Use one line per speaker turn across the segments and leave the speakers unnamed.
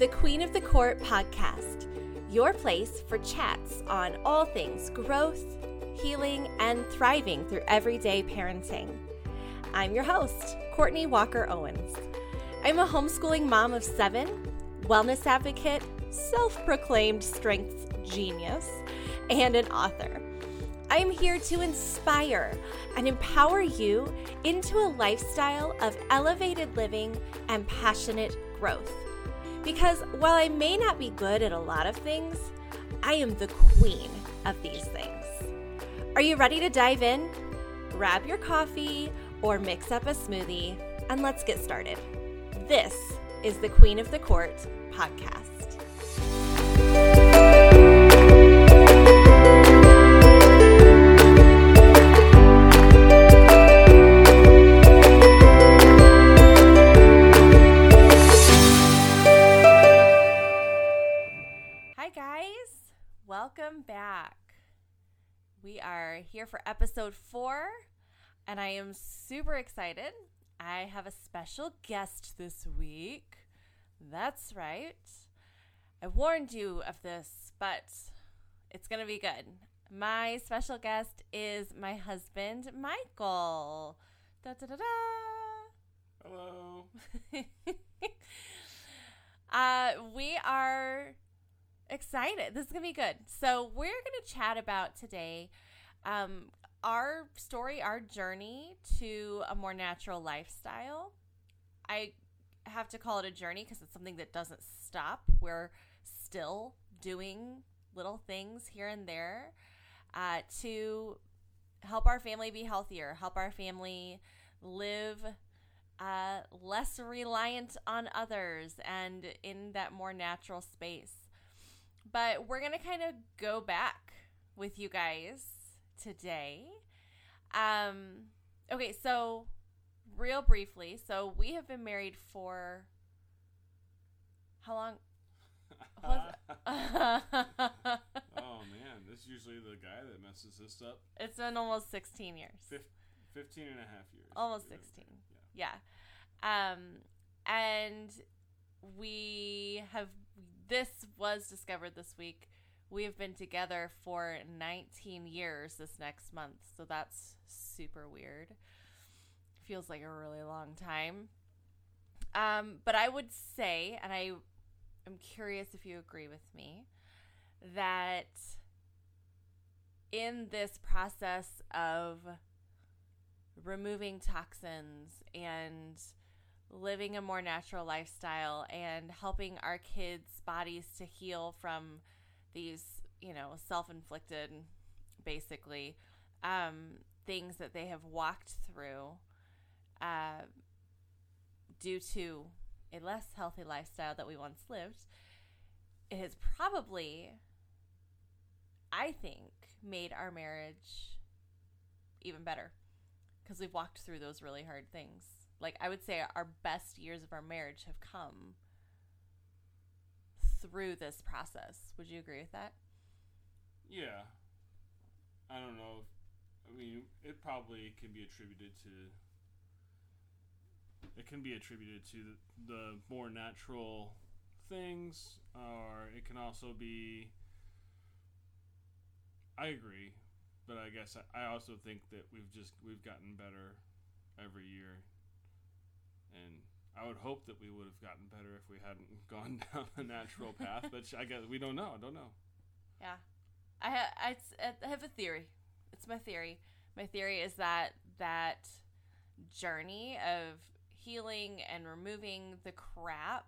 the Queen of the Court podcast, your place for chats on all things growth, healing, and thriving through everyday parenting. I'm your host, Courtney Walker Owens. I'm a homeschooling mom of seven, wellness advocate, self proclaimed strength genius, and an author. I'm here to inspire and empower you into a lifestyle of elevated living and passionate growth. Because while I may not be good at a lot of things, I am the queen of these things. Are you ready to dive in? Grab your coffee or mix up a smoothie and let's get started. This is the Queen of the Court podcast. We are here for episode four, and I am super excited. I have a special guest this week. That's right. I warned you of this, but it's going to be good. My special guest is my husband, Michael. Da da da da.
Hello.
uh, we are excited. This is going to be good. So, we're going to chat about today um, our story, our journey to a more natural lifestyle. I have to call it a journey because it's something that doesn't stop. We're still doing little things here and there uh, to help our family be healthier, help our family live uh, less reliant on others and in that more natural space. But we're going to kind of go back with you guys today. Um, okay, so real briefly, so we have been married for how long?
Oh man, this is usually the guy that messes this up.
it's been almost 16 years.
Fif- 15 and a half years.
Almost 16.
Yeah.
Yeah. Um, and we have, this was discovered this week. We have been together for 19 years this next month. So that's super weird. Feels like a really long time. Um, but I would say, and I am curious if you agree with me, that in this process of removing toxins and living a more natural lifestyle and helping our kids' bodies to heal from these, you know, self inflicted, basically, um, things that they have walked through uh, due to a less healthy lifestyle that we once lived. It has probably, I think, made our marriage even better because we've walked through those really hard things. Like I would say our best years of our marriage have come through this process. Would you agree with that?
Yeah. I don't know. I mean, it probably can be attributed to. It can be attributed to the, the more natural things, or it can also be. I agree, but I guess I, I also think that we've just we've gotten better every year, and I would hope that we would have gotten better if we hadn't gone down the natural path. But I guess we don't know. I don't know.
Yeah. I, ha- I, I have a theory. It's my theory. My theory is that that journey of healing and removing the crap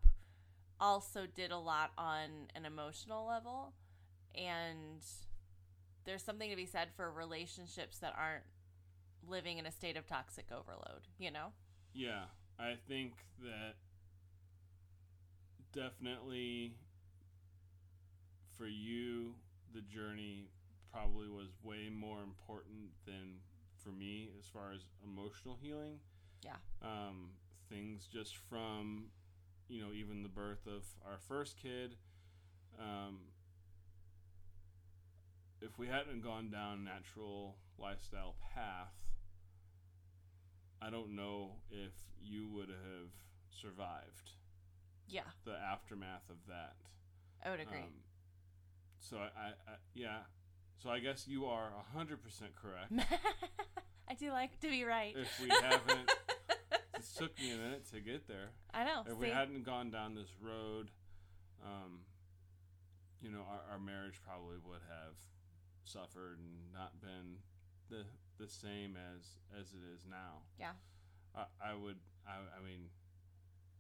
also did a lot on an emotional level. And there's something to be said for relationships that aren't living in a state of toxic overload, you know?
Yeah, I think that definitely for you, the journey probably was way more important than for me as far as emotional healing.
Yeah.
Um, things just from, you know, even the birth of our first kid. Um, if we hadn't gone down natural lifestyle path, I don't know if you would have survived.
Yeah,
the aftermath of that.
I would agree.
Um, so I, I, I, yeah. So I guess you are hundred percent correct.
I do like to be right.
if we haven't, it took me a minute to get there.
I know.
If we hadn't gone down this road, um, you know, our, our marriage probably would have suffered and not been the the same as as it is now.
Yeah.
I, I would. I, I mean,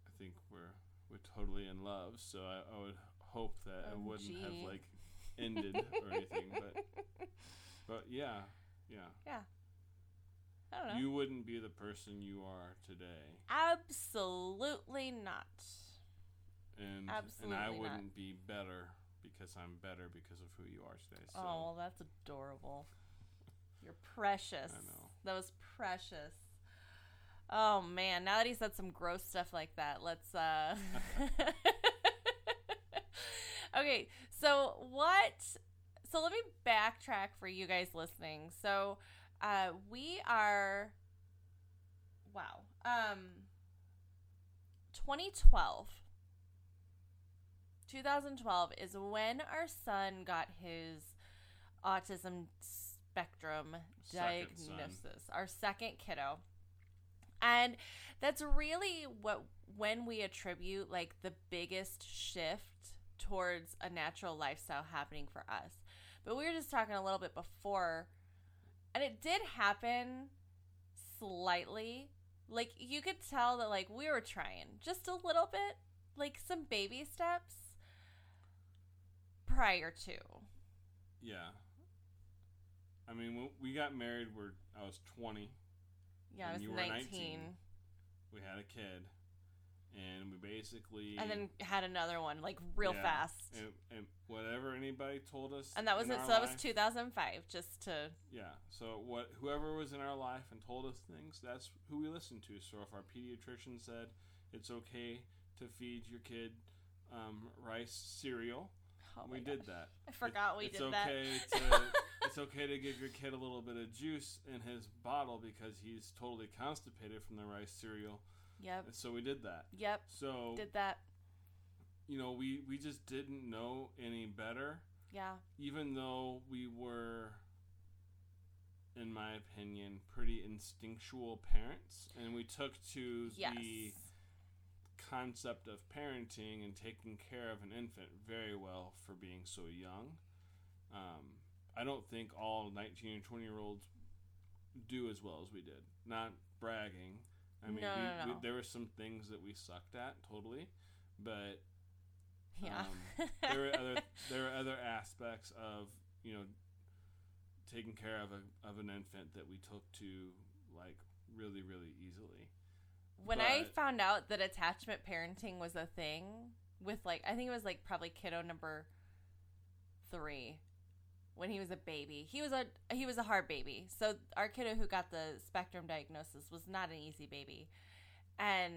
I think we're we're totally in love, so I, I would hope that it
Oh,
wouldn't have like ended or anything. But but yeah, yeah. Yeah.
I don't know.
You wouldn't be the person you are today,
Absolutely not.
and
Absolutely
and I
not.
wouldn't be better because I'm better because of who you are today. So
Oh, well, that's adorable. You're precious.
I know.
That was precious. Oh man, now that he said some gross stuff like that, let's uh Okay, so what so let me backtrack for you guys listening. So uh we are wow. Um 2012 2012 is when our son got his autism spectrum
Second son.
diagnosis. Our second kiddo. And that's really what when we attribute like the biggest shift towards a natural lifestyle happening for us. But we were just talking a little bit before and it did happen slightly. Like you could tell that like we were trying just a little bit, like some baby steps prior to.
yeah. I mean, when we got married, we're I was 20.
Yeah, I was
you were
19,
19. We had a kid, and we basically
and then had another one like real
Yeah.
fast.
and, and whatever anybody told us,
And that was it. So that was 2005 just to
Yeah. So what whoever was in our life and told us things, that's who we listened to. So if our pediatrician said it's okay to feed your kid um, rice cereal,
oh
we
my
did that.
I forgot we
it's
did
okay
that.
to it's okay to give your kid a little bit of juice in his bottle because he's totally constipated from the rice cereal.
yep.
And so we did that.
Yep.
So
Did that.
you know we we just didn't know any better.
Yeah.
even though we were in my opinion pretty instinctual parents and we took to
Yes.
the concept of parenting and taking care of an infant very well for being so young um, i don't think all 19 and 20 year olds do as well as we did not bragging i mean
No,
we,
no,
we-
no.
there were some things that we sucked at totally but
Yeah.
um, there were other there are other aspects of you know taking care of a of an infant that we took to like really really easily.
When I found out that attachment parenting was a thing with like I think it was like probably kiddo number 3 when he was a baby. He was a he was a hard baby. So our kiddo who got the spectrum diagnosis was not an easy baby. And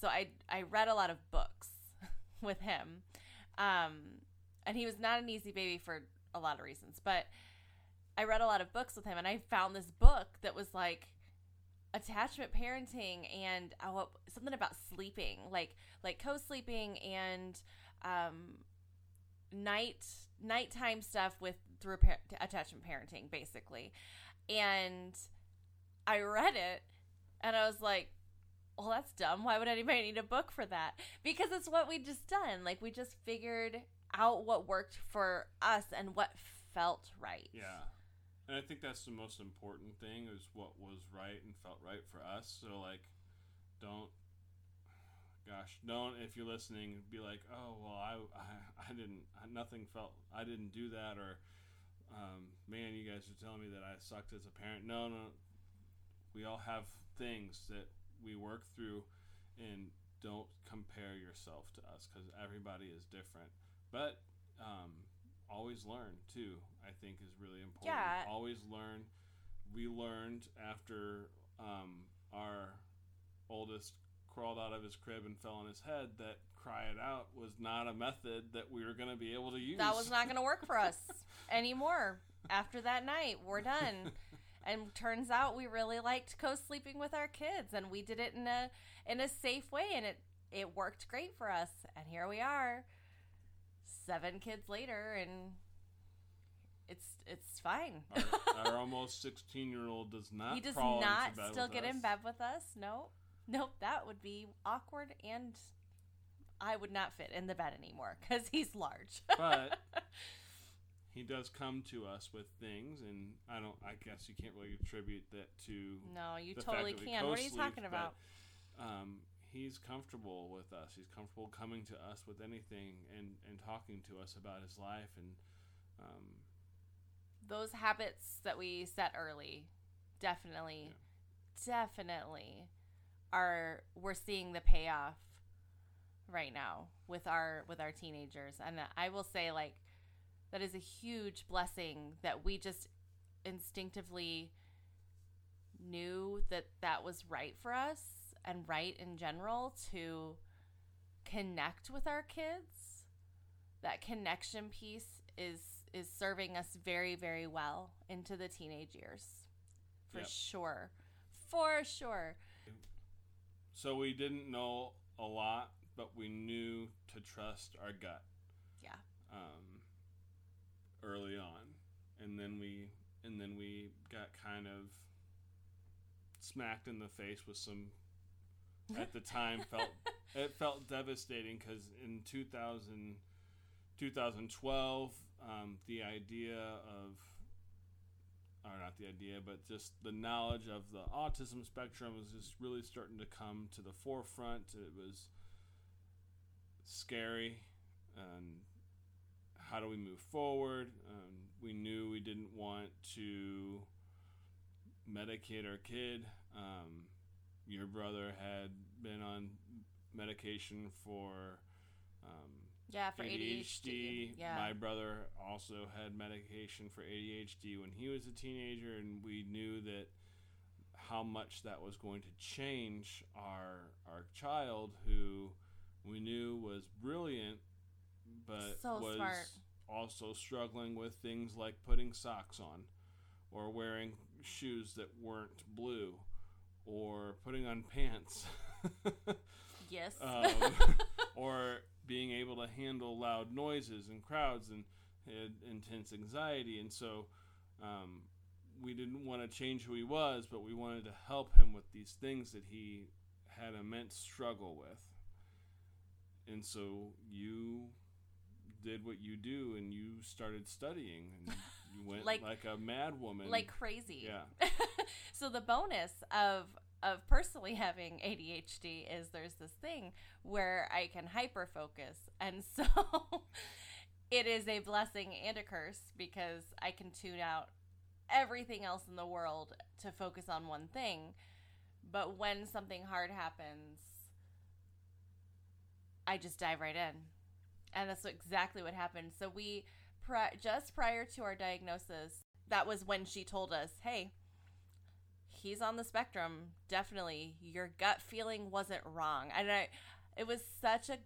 so I I read a lot of books with him. Um and he was not an easy baby for a lot of reasons, but I read a lot of books with him and I found this book that was like attachment parenting and what- something about sleeping, like like co-sleeping and um, night nighttime stuff with through par- attachment parenting, basically. And I read it, and I was like, "Well, that's dumb. Why would anybody need a book for that?" Because it's what we just done. Like we just figured out what worked for us and what felt right.
Yeah. And I think that's the most important thing is what was right and felt right for us. So like don't gosh, don't if you're listening be like, "Oh, well, I I, I didn't I, nothing felt I didn't do that or um, man, you guys are telling me that I sucked as a parent." No, no. We all have things that we work through and don't compare yourself to us cuz everybody is different. But um, always learn too. I think is really important.
Yeah.
Always learn. We learned after um, our oldest crawled out of his crib and fell on his head that cry it out was not a method that we were going to be able to use.
That was not going to work for us anymore. After that night, we're done. And turns out we really liked co-sleeping with our kids, and we did it in a in a safe way, and it it worked great for us. And here we are, seven kids later, and it's it's fine.
our, our almost 16 year old does not.
he does not still get
us.
in bed with us. Nope. Nope. That would be awkward, and I would not fit in the bed anymore because he's large.
but he does come to us with things, and I don't. I guess you can't really attribute that to
no, you
the fact
totally can. What are you talking about?
But, um, he's comfortable with us. He's comfortable coming to us with anything and and talking to us about his life and. Um,
Those habits that we set early, definitely, definitely, are we're seeing the payoff right now with our with our teenagers, and I will say like that is a huge blessing that we just instinctively knew that that was right for us and right in general to connect with our kids. That connection piece is is serving us very very well into the teenage years for
Yep.
sure for sure
so we didn't know a lot, but we knew to trust our gut.
Yeah.
Um, early on, and then we and then we got kind of smacked in the face with some. At the time, felt it felt devastating because in 2000, 2012, um, the idea of or not the idea, but just the knowledge of the autism spectrum was just really starting to come to the forefront. It was scary, and how do we move forward? Um, we knew we didn't want to medicate our kid. Um, your brother had been on medication for um,
yeah for
ADHD.
ADHD, yeah
My brother also had medication for ADHD when he was a teenager, and we knew that how much that was going to change our our child, who we knew was brilliant, but
So
was
smart.
also struggling with things like putting socks on, or wearing shoes that weren't blue, or putting on pants.
yes
um, or being able to handle loud noises and crowds and had intense anxiety. And so um, we didn't want to change who he was, but we wanted to help him with these things that he had immense struggle with. And so you did what you do and you started studying and you went
Like-
like, a mad woman.
like crazy
yeah.
so the bonus of of personally having ADHD is there's this thing where I can hyper focus and so it is a blessing and a curse because I can tune out everything else in the world to focus on one thing. But when something hard happens I just dive right in. And that's exactly what happened. So we pri- just prior to our diagnosis that was when she told us hey he's on the spectrum definitely. Your gut feeling wasn't wrong. And i it was such a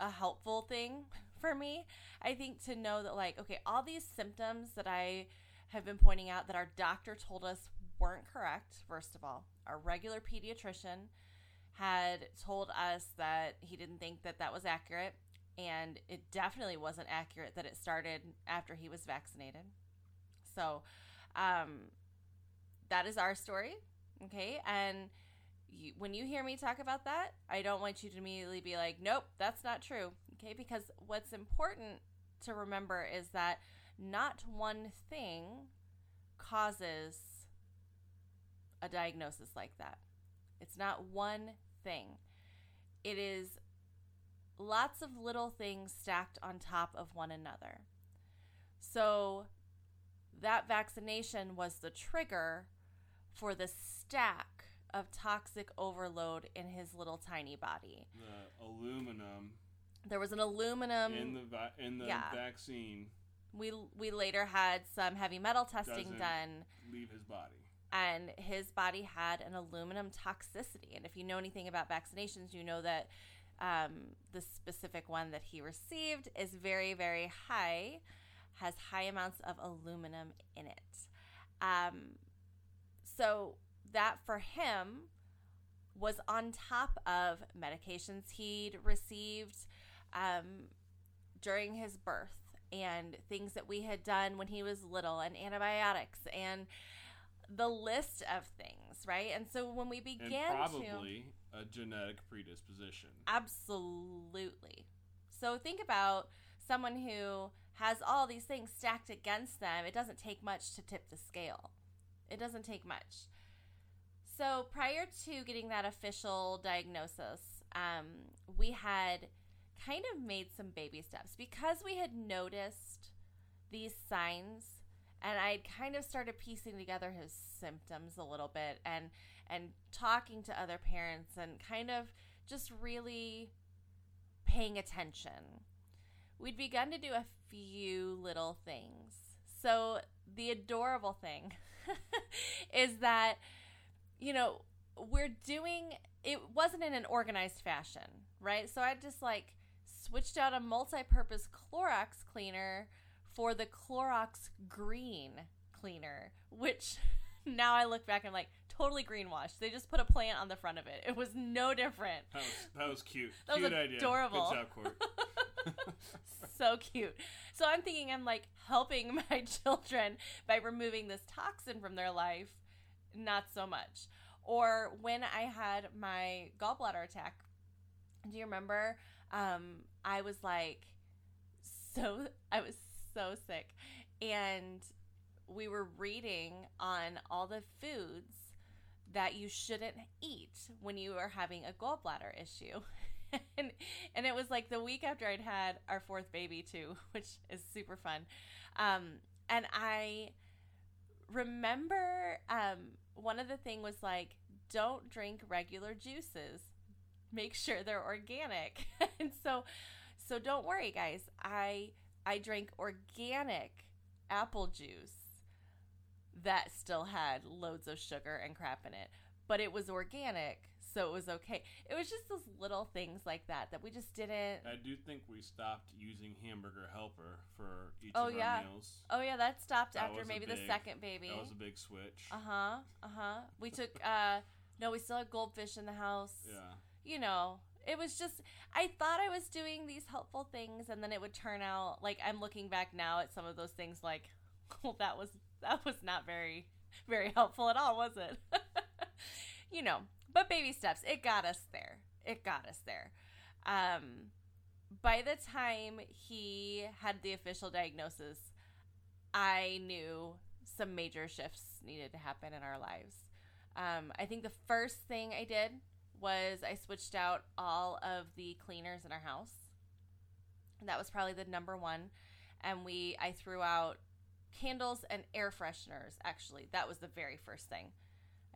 a helpful thing for me i think to know that like okay all these symptoms that i have been pointing out that our doctor told us weren't correct first of all our regular pediatrician had told us that he didn't think that that was accurate and it definitely wasn't accurate that it started after he was vaccinated. So um that is our story okay? And you, when you hear me talk about that i don't want you to immediately be like nope that's not true okay? Because what's important to remember is that not one thing causes a diagnosis like that. It's not one thing. It is lots of little things stacked on top of one another. So that vaccination was the trigger for the stack of toxic overload in his little tiny body.
The aluminum
There was an aluminum.
in the in the
yeah.
vaccine
we we later had some heavy metal testing
Doesn't-
done,
leave his body.
and his body had an aluminum toxicity. And if you know anything about vaccinations, you know that um, the specific one that he received is very very high, has high amounts of aluminum in it. Um, so that for him was on top of medications he'd received um, during his birth and things that we had done when he was little and antibiotics and the list of things, right? And so when we began
and probably to, a genetic predisposition.
Absolutely. So think about someone who has all these things stacked against them. It doesn't take much to tip the scale. It doesn't take much. So prior to getting that official diagnosis, um, we had kind of made some baby steps because we had noticed these signs and I'd kind of started piecing together his symptoms a little bit and and talking to other parents and kind of just really paying attention. We'd begun to do a few little things. So the adorable thing is that you know, we're doing it wasn't in an organized fashion, right? So I just like switched out a multi-purpose Clorox cleaner for the Clorox Green cleaner, which now I look back and I'm like totally greenwashed. They just put a plant on the front of it. It was no different.
That was, that was cute.
That
cute
was
idea.
adorable.
Good job, Court.
So cute. So I'm thinking I'm like helping my children by removing this toxin from their life. Not so much. Or when I had my gallbladder attack, do you remember? Um, I was like so I was so sick and we were reading on all the foods that you shouldn't eat when you are having a gallbladder issue. and and it was like the week after I'd had our fourth baby too, which is super fun. Um, and I remember um, one of the thing was like don't drink regular juices. Make sure they're organic. and so so don't worry guys. I I drank organic apple juice that still had loads of sugar and crap in it, but it was organic, so it was okay. It was just those little things like that that we just didn't.
I do think we stopped using Hamburger Helper for each
Oh,
of
yeah.
our meals.
Oh yeah, that stopped
That
after maybe the second baby.
That was a big switch.
Uh huh. Uh huh. We took. uh No, we still had goldfish in the house.
Yeah.
You know, it was just. I thought I was doing these helpful things, and then it would turn out like I'm looking back now at some of those things. Like, well, that was that was not very very helpful at all, was it? you know, but baby steps. It got us there. It got us there. Um, by the time he had the official diagnosis, I knew some major shifts needed to happen in our lives. Um, I think the first thing I did was I switched out all of the cleaners in our house. That was probably the number one. And we I threw out candles and air fresheners. Actually, that was the very first thing.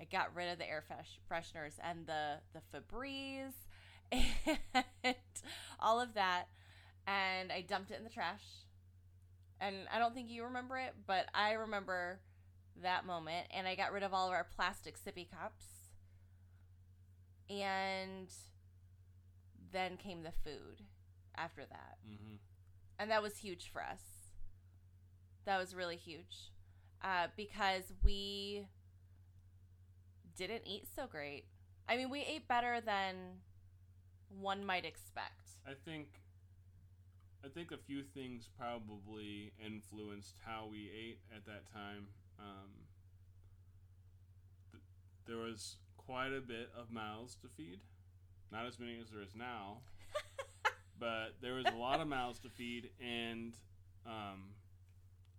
I got rid of the air fresh- fresheners and the the Febreze and all of that, and I dumped it in the trash. And I don't think you remember it, but I remember that moment. And I got rid of all of our plastic sippy cups. And then came the food after that.
Mm-hmm.
And that was huge for us. That was really huge. Uh, because we didn't eat so great. I mean, we ate better than one might expect.
I think I think a few things probably influenced how we ate at that time. Um, th- there was quite a bit of mouths to feed, not as many as there is now, but there was a lot of mouths to feed, and um,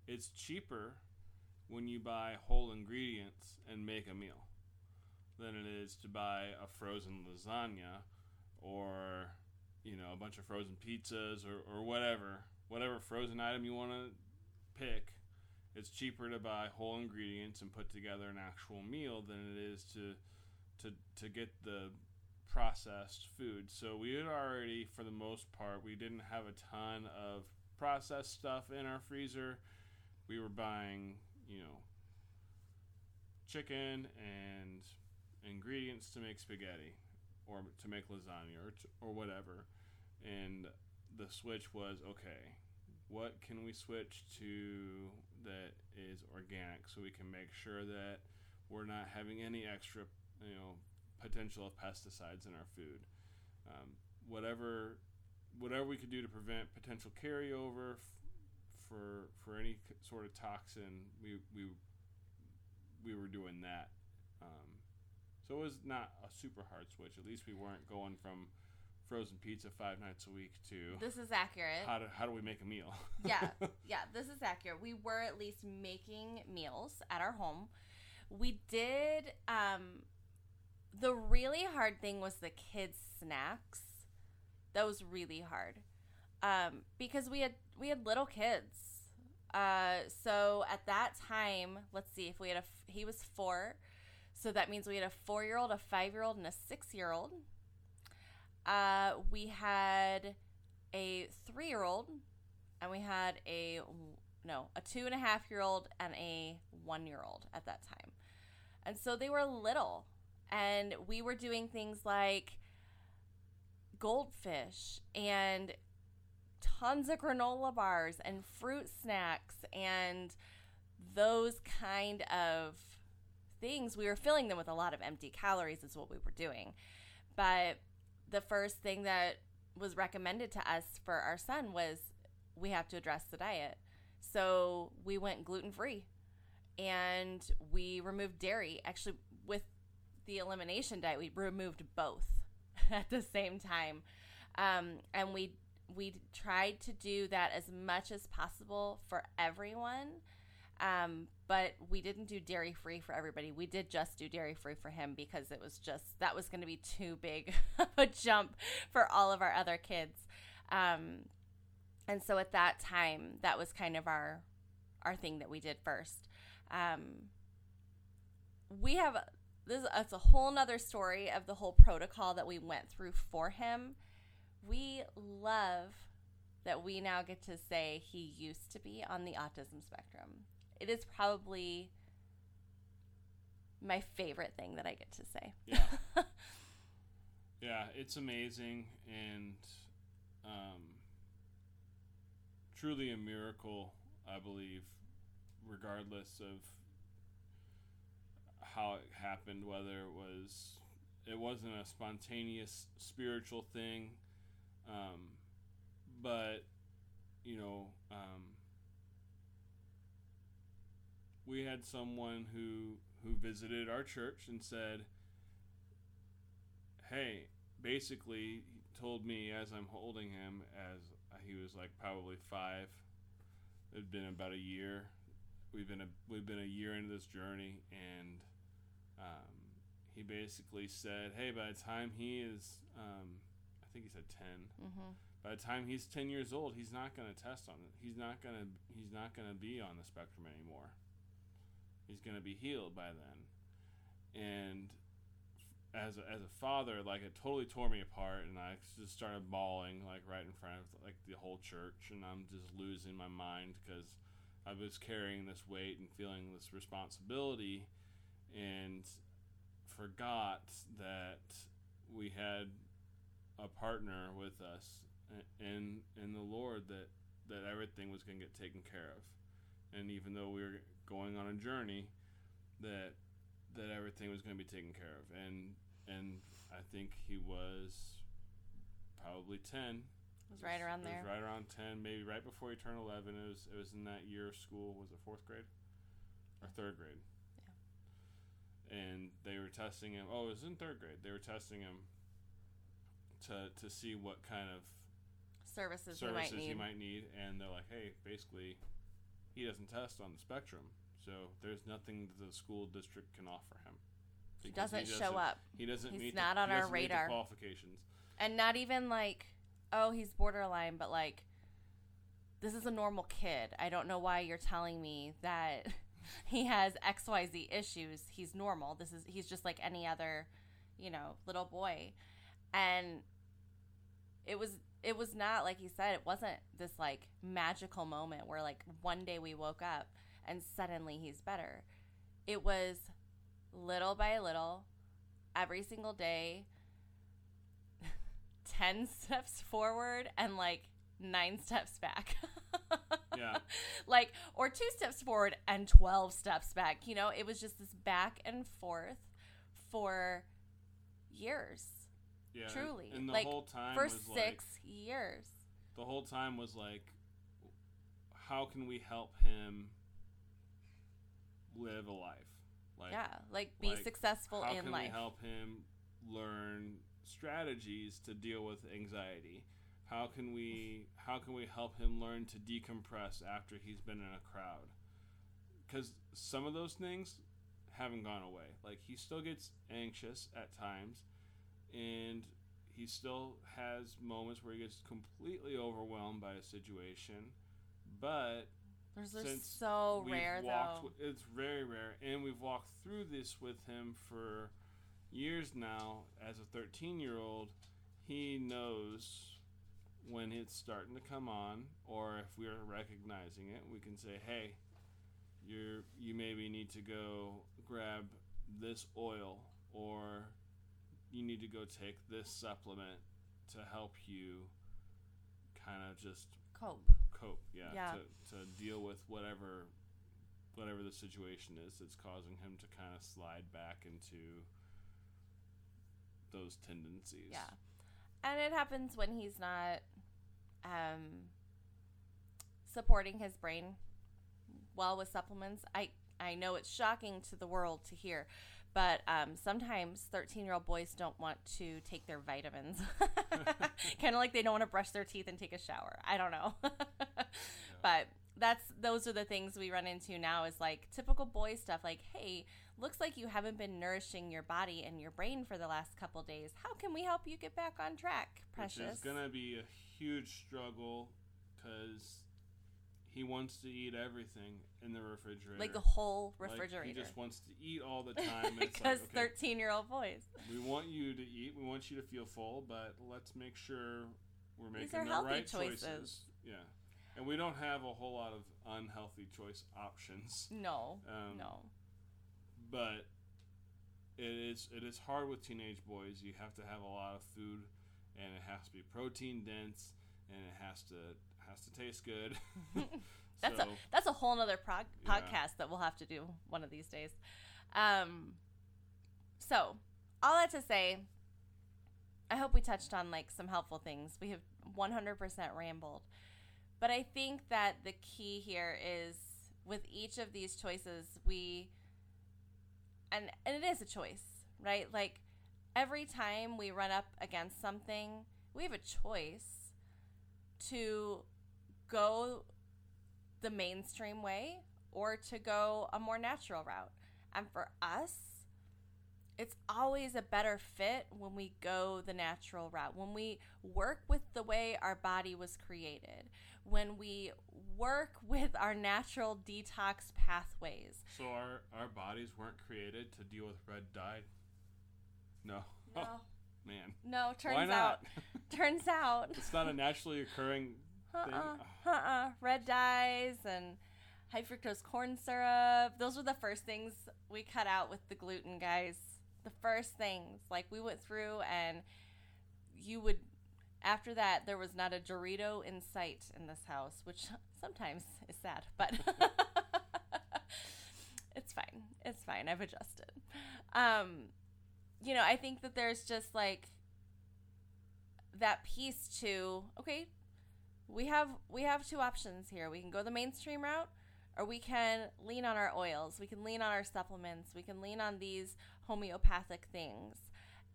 it's cheaper when you buy whole ingredients and make a meal than it is to buy a frozen lasagna or you know a bunch of frozen pizzas or, or whatever whatever frozen item you want to pick it's cheaper to buy whole ingredients and put together an actual meal than it is to to to get the processed food. So we had already for the most part we didn't have a ton of processed stuff in our freezer. We were buying you know chicken and ingredients to make spaghetti or to make lasagna or, to, or whatever. And the switch was okay, what can we switch to that is organic so we can make sure that we're not having any extra, you know, potential of pesticides in our food. Um, whatever whatever we could do to prevent potential carryover f- for for any sort of toxin, we we we were doing that. Um, so it was not a super hard switch. At least we weren't going from frozen pizza five nights a week to
This is accurate.
how do how do we make a meal?
yeah, yeah, this is accurate. We were at least making meals at our home. We did. Um, the really hard thing was the kids' snacks. That was really hard, um, because we had we had little kids. Uh, so at that time, let's see if we had a he was four, so that means we had a four year old, a five year old, and a six year old. Uh, we had a three year old and we had a no a two and a half year old and a one year old at that time and so they were little and we were doing things like goldfish and tons of granola bars and fruit snacks and those kind of things we were filling them with a lot of empty calories is what we were doing but the first thing that was recommended to us for our son was we have to address the diet. So we went gluten free and we removed dairy. Actually, with the elimination diet, we removed both at the same time. Um, and we we tried to do that as much as possible for everyone. Um, but we didn't do dairy free for everybody. We did just do dairy free for him because it was just that was going to be too big of a jump for all of our other kids. Um, and so at that time, that was kind of our our thing that we did first. Um, we have this. It's a whole nother story of the whole protocol that we went through for him. We love that we now get to say he used to be on the autism spectrum. It is probably my favorite thing that I get to say.
Yeah. yeah, it's amazing and um, truly a miracle, I believe, regardless of how it happened, whether it was it wasn't a spontaneous spiritual thing, um, but you know, um, we had someone who who visited our church and said, "Hey, basically he told me as I'm holding him as he was like probably 5. It had been about a year. We've been a we've been a year into this journey and um, he basically said, "Hey, by the time he is um, I think he said 10.
Mm-hmm.
By the time he's 10 years old, he's not going to test on it. He's not going to he's not going to be on the spectrum anymore. He's going to be healed by then. And as a, as a father, like it totally tore me apart, and I just started bawling like right in front of like the whole church, and I'm just losing my mind because I was carrying this weight and feeling this responsibility, and forgot that we had a partner with us in in the Lord that that everything was going to get taken care of, and even though we were going on a journey, that that everything was going to be taken care of, and and I think he was probably ten.
It was right around
It
there.
was right around ten, maybe right before he turned eleven. It was it was in that year of school. Was it fourth grade or third grade? Yeah. And they were testing him. Oh, it was in third grade. They were testing him to to see what kind of
Services,
services
you
he
might need.
might need, and they're like, "Hey, basically, he doesn't test on the spectrum, so there's nothing that the school district can offer him.
He
because
doesn't show up.
He doesn't
He's
meet.
not
the,
on
he
our
doesn't
radar.
qualifications.
And not even like, oh, he's borderline, but like, this is a normal kid. I don't know why you're telling me that he has XYZ issues. He's normal. This is, he's just like any other, you know, little boy. And it was, it was not, like he said, it wasn't this like magical moment where like one day we woke up and suddenly he's better. It was little by little, every single day, 10 steps forward and like nine steps back.
Yeah.
like, or two steps forward and 12 steps back. You know, it was just this back and forth for years.
Yeah,
Truly.
And the
Like,
whole time
For
was
six
like
years.
the whole time was like, how can we help him live a life? Like,
yeah. Like be
like,
successful
how
in
can
life.
we help him learn strategies to deal with anxiety? How can we how can we help him learn to decompress after he's been in a crowd? Because some of those things haven't gone away. Like he still gets anxious at times, and he still has moments where he gets completely overwhelmed by a situation. But
Those are
since
so
we've
rare
walked
though.
it's very rare, and we've walked through this with him for years now. As a 13 year old, he knows when it's starting to come on, or if we're recognizing it, we can say, "Hey, you're you maybe need to go grab this oil, or you need to go take this supplement to help you kind of just
Cope.
cope yeah,
Yeah.
To, to deal with whatever whatever the situation is that's causing him to kind of slide back into those tendencies
Yeah. And it happens when he's not um, supporting his brain well with supplements. I, I know it's shocking to the world to hear, but um, sometimes 13 year old boys don't want to take their vitamins. kind of like they don't want to brush their teeth and take a shower. I don't know. But that's those are the things we run into now is like typical boy stuff like hey looks like you haven't been nourishing your body and your brain for the last couple days how can we help you get back on track
which
precious
is gonna be a huge struggle because he wants to eat everything in the refrigerator.
Like the whole
Like,
refrigerator
he just wants to eat all the time. It's like,
because
okay,
13 year old boys.
We want you to eat. We want you to feel full but let's make sure we're making
These are
the
healthy
right
choices.
choices. Yeah. And we don't have a whole lot of unhealthy choice options.
No.
Um,
no.
but it is it is hard with teenage boys. You have to have a lot of food, and it has to be protein dense, and it has to has to taste good.
That's
so,
a that's a whole nother prog-
Yeah.
podcast that we'll have to do one of these days. Um, so all that to say, I hope we touched on like some helpful things. We have 100% rambled, but I think that the key here is with each of these choices, we and and it is a choice, right? Like every time we run up against something, we have a choice to go the mainstream way or to go a more natural route. And for us, it's always a better fit when we go the natural route, when we work with the way our body was created, when we work with our natural detox pathways.
so our our bodies weren't created to deal with red dye. No,
No,
man,
no, turns out, turns out,
it's not a naturally occurring.
Uh-uh, uh-uh. red dyes and high fructose corn syrup. Those were the first things we cut out with the gluten, guys. The first things. Like we went through and you would after that there was not a Dorito in sight in this house, which sometimes is sad, but it's fine. It's fine. I've adjusted. Um you know, I think that there's just like that piece to okay, we have we have two options here. We can go the mainstream route or we can lean on our oils. We can lean on our supplements. We can lean on these homeopathic things.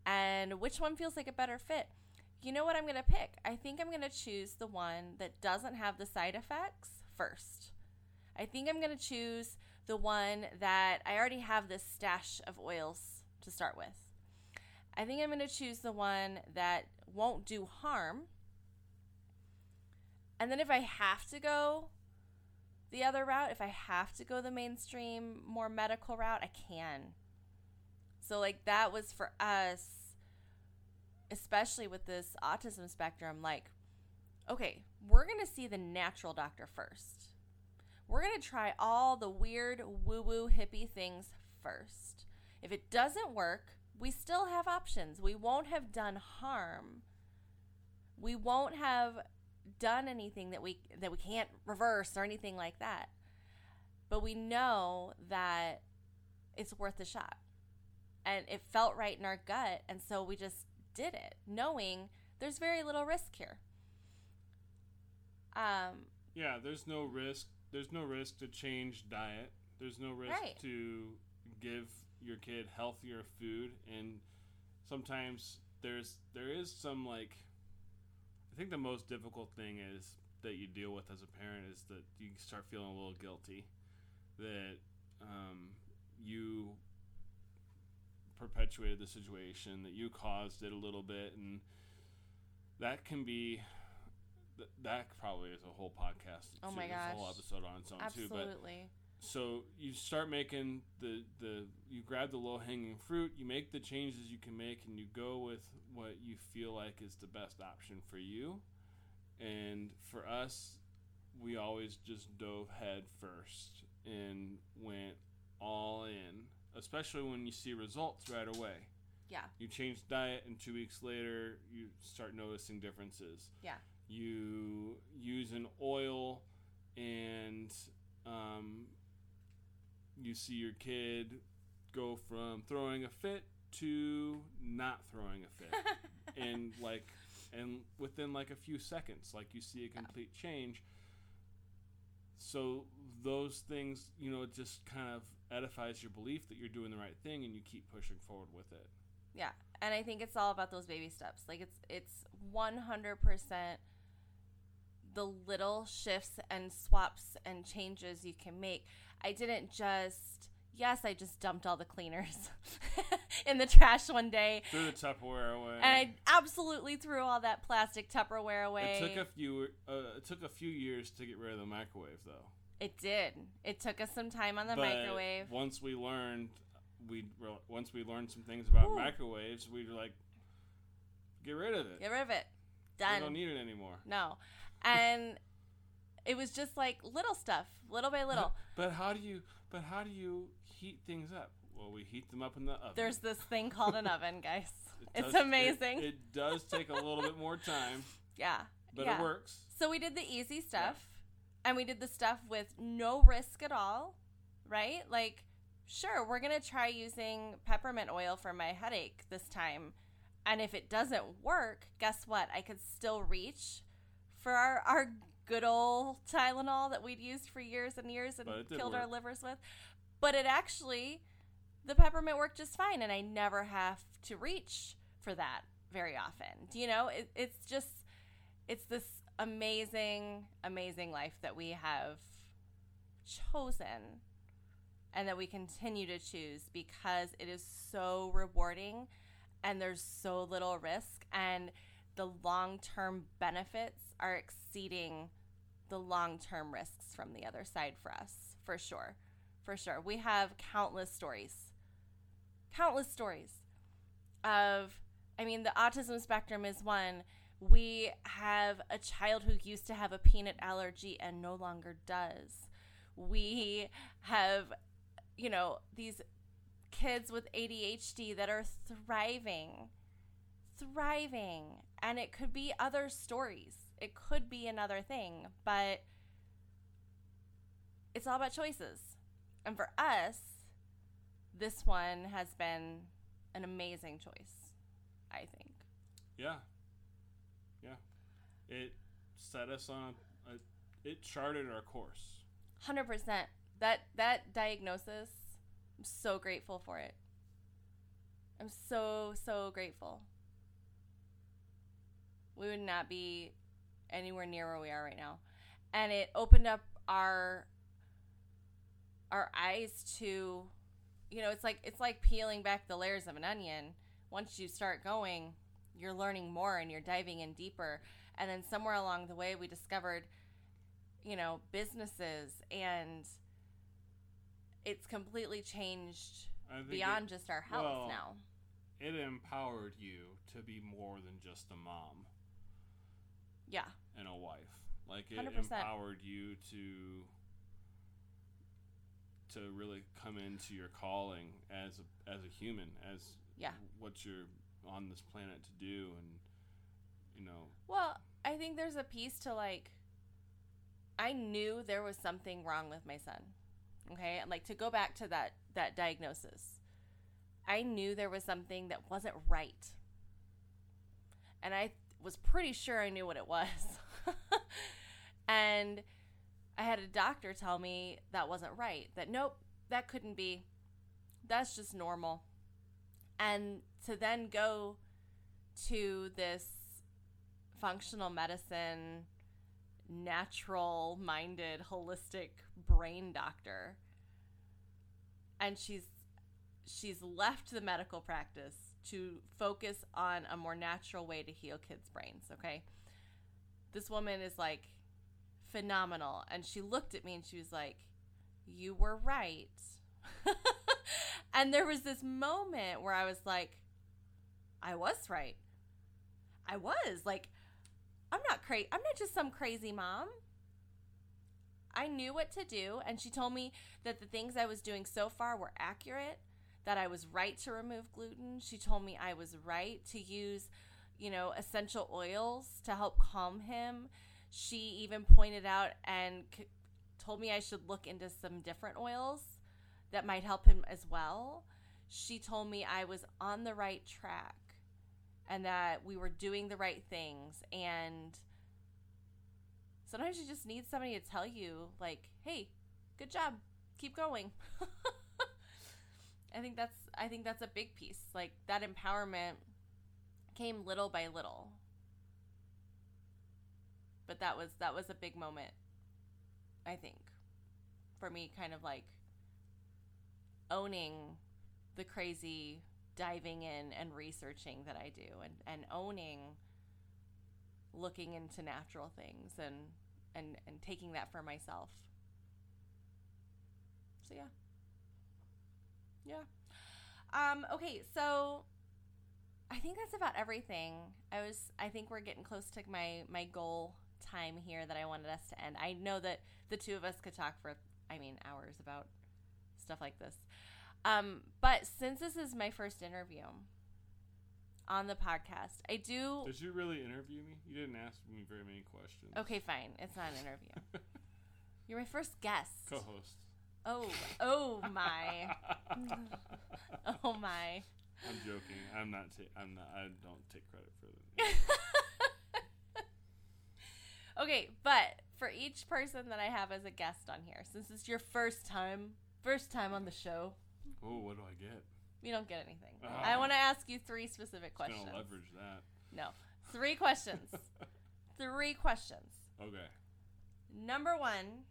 And which one feels like a better fit? You know what I'm going to pick? I think I'm going to choose the one that doesn't have the side effects first. I think I'm going to choose the one that I already have this stash of oils to start with. I think I'm going to choose the one that won't do harm. And then if I have to go the other route, if I have to go the mainstream, more medical route, I can. So, like, that was for us, especially with this autism spectrum, like, okay, we're going to see the natural doctor first. We're going to try all the weird woo woo hippie things first. If it doesn't work, we still have options. We won't have done harm. We won't have done anything that we that we can't reverse or anything like that. But we know that it's worth a shot. and it felt right in our gut. And so we just did it, knowing there's very little risk here. Um,
Yeah, there's no risk. There's no risk to change diet. There's no risk
Right.
to give your kid healthier food, and sometimes there's there is some like. I think the most difficult thing is that you deal with as a parent is that you start feeling a little guilty that um, you perpetuated the situation that you caused it a little bit and that can be that probably is a whole podcast
Oh my
too, a whole episode on its own too but
absolutely.
So you start making the the you grab the low hanging fruit you make the changes you can make and you go with what you feel like is the best option for you and for us we always just dove head first and went all in especially when you see results right away
Yeah.
you change diet and two weeks later you start noticing differences
Yeah.
you use an oil and um, you see your kid go from throwing a fit to not throwing a fit and like and within like a few seconds like you see a complete change so those things you know it just kind of edifies your belief that you're doing the right thing and you keep pushing forward with it
Yeah, and I think it's all about those baby steps. Like it's it's one hundred percent the little shifts and swaps and changes you can make. I didn't just yes, I just dumped all the cleaners in the trash one day,
threw the tupperware away
and I absolutely threw all that plastic Tupperware away.
It took a few. Uh, it took a few years to get rid of the microwave, though.
It did. It took us some time on the
But
microwave.
Once we learned, we once we learned some things about
Whew.
microwaves, we were like, get rid of it.
Get rid of it. Done.
We don't need it anymore.
No. And it was just like little stuff, little by little.
But how do you? But how do you heat things up? Well, we heat them up in the oven.
There's this thing called an oven, guys.
It
It's
does-
amazing.
It, it does take a little bit more time,
yeah.
but
yeah.
it works.
So we did the easy stuff and we did the stuff with no risk at all, right? Like, sure, we're going to try using peppermint oil for my headache this time. And if it doesn't work, guess what? I could still reach for our, our good old Tylenol that we'd used for years and years and
But it did
killed our livers with. But it actually, the peppermint worked just fine. And I never have to reach for that very often. Do you know? It, it's just, it's this amazing, amazing life that we have chosen and that we continue to choose because it is so rewarding and there's so little risk and the long-term benefits are exceeding the long-term risks from the other side for us for sure for sure. We have countless stories countless stories of i mean the autism spectrum is one. We have a child who used to have a peanut allergy and no longer does. We have you know these kids with ADHD that are thriving thriving and it could be other stories it could be another thing but it's all about choices and for us this one has been an amazing choice i think
Yeah. Yeah. It set us on a, it charted our course.
100% that that diagnosis i'm so grateful for it i'm so so grateful we would not be anywhere near where we are right now. And it opened up our our eyes to you know it's like it's like peeling back the layers of an onion. Once you start going you're learning more and you're diving in deeper. And then somewhere along the way we discovered you know businesses and it's completely changed beyond
it,
just our health
well,
now.
it empowered you to be more than just a mom
yeah
and a wife. Like it
100%.
empowered you to to really come into your calling as a, as a human, as
Yeah.
what you're on this planet to do, and you know,
Well, I think there's a piece to like I knew there was something wrong with my son. Okay? Like to go back to that that diagnosis. I knew there was something that wasn't right. And I was pretty sure I knew what it was. and I had a doctor tell me that wasn't right. That nope, that couldn't be. That's just normal. And to then go to this functional medicine, natural minded, holistic brain doctor. And she's she's left the medical practice to focus on a more natural way to heal kids' brains, okay? This woman is like phenomenal. And she looked at me and she was like, You were right. and there was this moment where I was like, I was right. I was like, I'm not crazy. I'm not just some crazy mom. I knew what to do, and she told me that the things I was doing so far were accurate, that I was right to remove gluten. She told me I was right to use, you know, essential oils to help calm him. She even pointed out and c- told me I should look into some different oils that might help him as well. She told me I was on the right track and that we were doing the right things and sometimes you just need somebody to tell you like hey good job keep going i think that's i think that's a big piece like that empowerment came little by little but that was that was a big moment i think for me kind of like owning the crazy diving in and researching that I do and, and owning looking into natural things and, and and taking that for myself. So yeah. Yeah. Um, okay, so I think that's about everything. I was I think we're getting close to my my goal time here that I wanted us to end. I know that the two of us could talk for I mean hours about stuff like this. Um, but since this is my first interview on the podcast, I do.
Did you really interview me? You didn't ask me very many questions.
Okay, fine. It's not an interview. You're my first guest.
Co-host.
Oh, oh my, oh my.
I'm joking. I'm not. Ta- I'm not. I don't take credit for that.
okay, but for each person that I have as a guest on here, since it's your first time, first time on the show,
Oh, what do I get?
you don't get anything.
Oh.
I ah. want to ask you three specific questions.
Gonna leverage that.
No, three questions. three questions.
Okay.
Number one,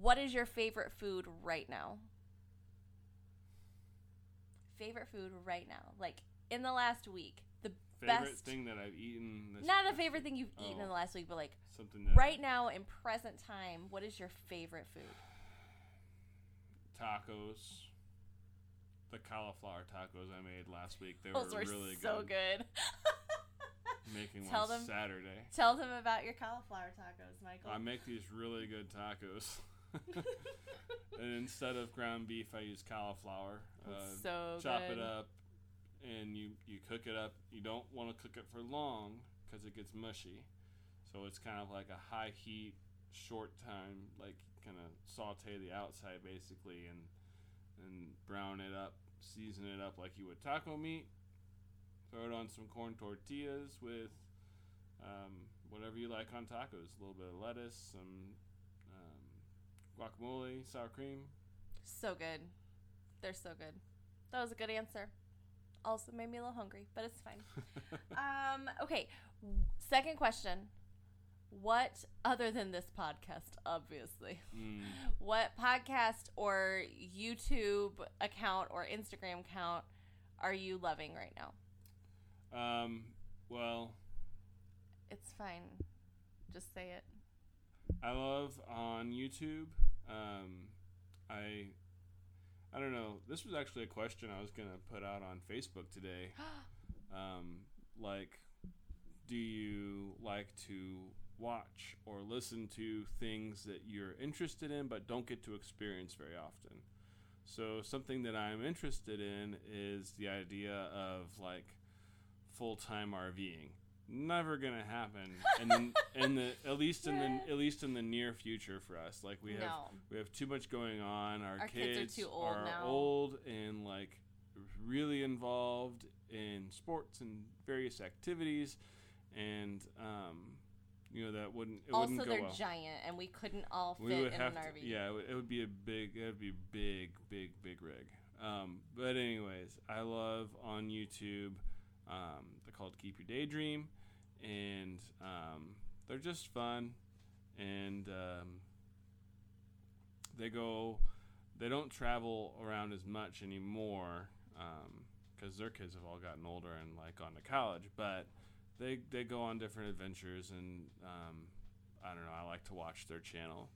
what is your favorite food right now? Favorite food right now, like in the last week. The
Favorite
best.
thing that I've eaten. This
Not a favorite thing you've eaten in
Oh.
the last week, but like
Something that
right now in present time, what is your favorite food?
tacos. The cauliflower tacos I made last week. They
Those
were
were
really
so
good.
good.
Making
Tell
one
them-
Saturday.
Tell them about your cauliflower tacos, Michael.
I make these really good tacos. and instead of ground beef, I use cauliflower. Uh,
so
chop
good.
it up, and you you cook it up. You don't want to cook it for long because it gets mushy. So it's kind of like a high heat, short time, like kind of saute the outside basically, and and brown it up, season it up like you would taco meat. Throw it on some corn tortillas with um, whatever you like on tacos. A little bit of lettuce, some guacamole, sour cream.
So good. They're so good. That was a good answer. Also made me a little hungry, but it's fine. um, okay. Second question. What other than this podcast, obviously,
Mm.
what podcast or YouTube account or Instagram account are you loving right now?
Um, well,
It's fine. Just say it.
I love on YouTube. Um, I I don't know. This was actually a question I was gonna put out on Facebook today. Um, like, do you like to watch or listen to things that you're interested in but don't get to experience very often? So something that I'm interested in is the idea of like full time RVing. Never gonna happen and then in the at least in the at least in the near future for us like we have
no.
we have too much going on our,
Our kids are too old
are
now.
old and like really involved in sports and various activities and um you know that wouldn't it
Also,
wouldn't go
they're
well
giant, and we couldn't all
we
fit
would
in
have
an
to,
RV.
yeah it would, it would be a big it would be big big big rig um, but anyways i love on youtube um, they're called keep your daydream and um, they're just fun and um, they go they don't travel around as much anymore because their kids have all gotten older and like gone to college but they they go on different adventures and um, I don't know. I like to watch their channel.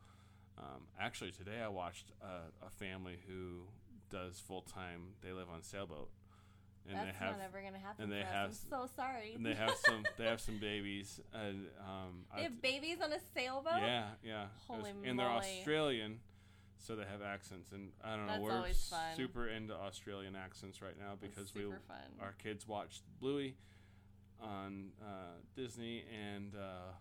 Um, actually, today I watched a, a family who does full time. They live on sailboat, and
That's
they have
not ever gonna happen.
and they have
I'm so sorry.
and they have some they have some babies. And um,
They
I-
have babies on a sailboat.
yeah, yeah. It was-
Holy
and they're. Australian, so they have accents. And I don't know.
That's
we're
fun.
super into Australian accents right now because we
fun.
our kids watched Bluey on uh, Disney, and uh,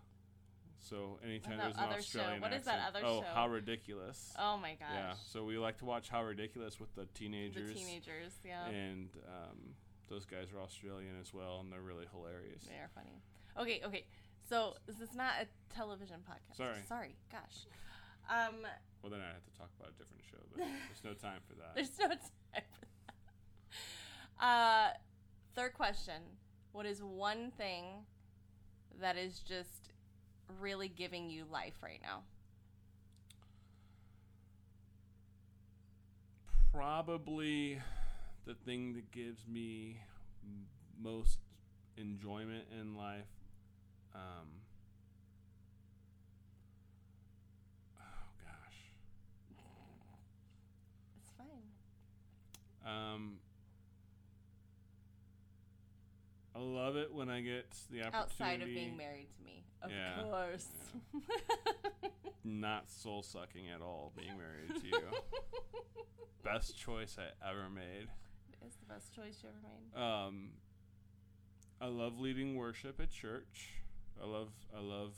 so anytime there's an
other show?
Australian
What is that other
oh,
show?
how ridiculous!
oh my gosh.
yeah, so we like to watch How Ridiculous with the teenagers.
The
teenagers,
teenagers, yeah.
and um, those guys are Australian as well, and they're really hilarious.
They are funny. Okay, okay. So this is not a television podcast.
Sorry.
Sorry. Gosh. Um,
Well, then I have to talk about a different show, but there's no time for that.
there's no time for that. Uh, third question: What is one thing that is just really giving you life right now?
probably the thing that gives me most enjoyment in life. Um, oh gosh,
It's fine.
um, I love it when I get the opportunity.
Outside of being married to me, of
Yeah,
course.
Not soul sucking at all. Being married to you, best choice I ever made.
It's the best choice you ever made.
Um, I love leading worship at church. I love I love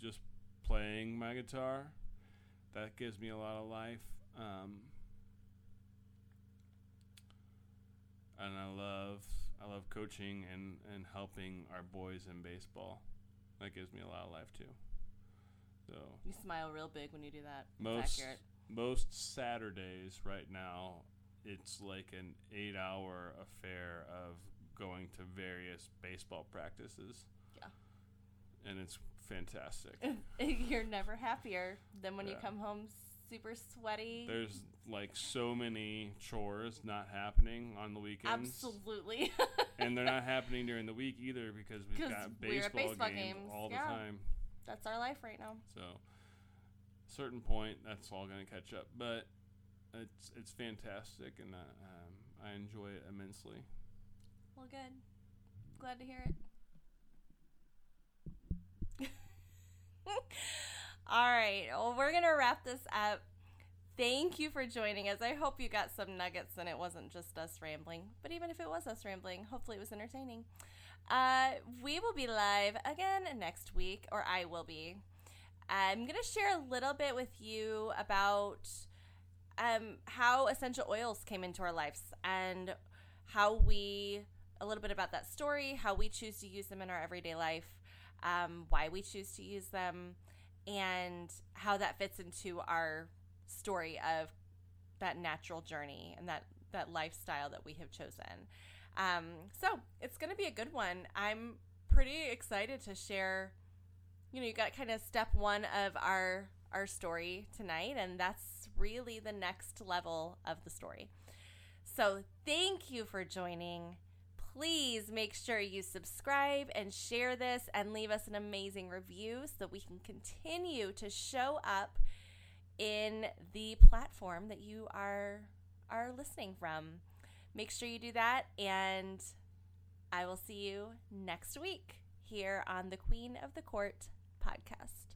just playing my guitar. That gives me a lot of life. Um, and I love I love coaching and, and helping our boys in baseball. That gives me a lot of life too. So
You smile real big when you do that.
Most
accurate.
most Saturdays right now, it's like an eight hour affair of going to various baseball practices.
Yeah.
And it's fantastic.
You're never happier than when you come home super sweaty.
There's like so many chores not happening on the weekends.
Absolutely.
And they're not happening during the week either because we've got baseball,
baseball
games,
games,
all the
yeah.
time.
That's our life right now.
So, certain point, that's all going to catch up. But it's it's fantastic, and I, um, I enjoy it immensely.
Well, good. Glad to hear it. All right. Well, we're going to wrap this up. Thank you for joining us. I hope you got some nuggets and it wasn't just us rambling. But even if it was us rambling, hopefully it was entertaining. Uh, we will be live again next week, or I will be. I'm going to share a little bit with you about um, how essential oils came into our lives and how we, a little bit about that story, how we choose to use them in our everyday life, um, why we choose to use them, and how that fits into our story of that natural journey and that, that lifestyle that we have chosen. Um, so it's going to be a good one. I'm pretty excited to share. You know, you got kind of step one of our our story tonight, and that's really the next level of the story. So thank you for joining. Please make sure you subscribe and share this and leave us an amazing review so we can continue to show up in the platform that you are are listening from. Make sure you do that and I will see you next week here on the Queen of the Court podcast.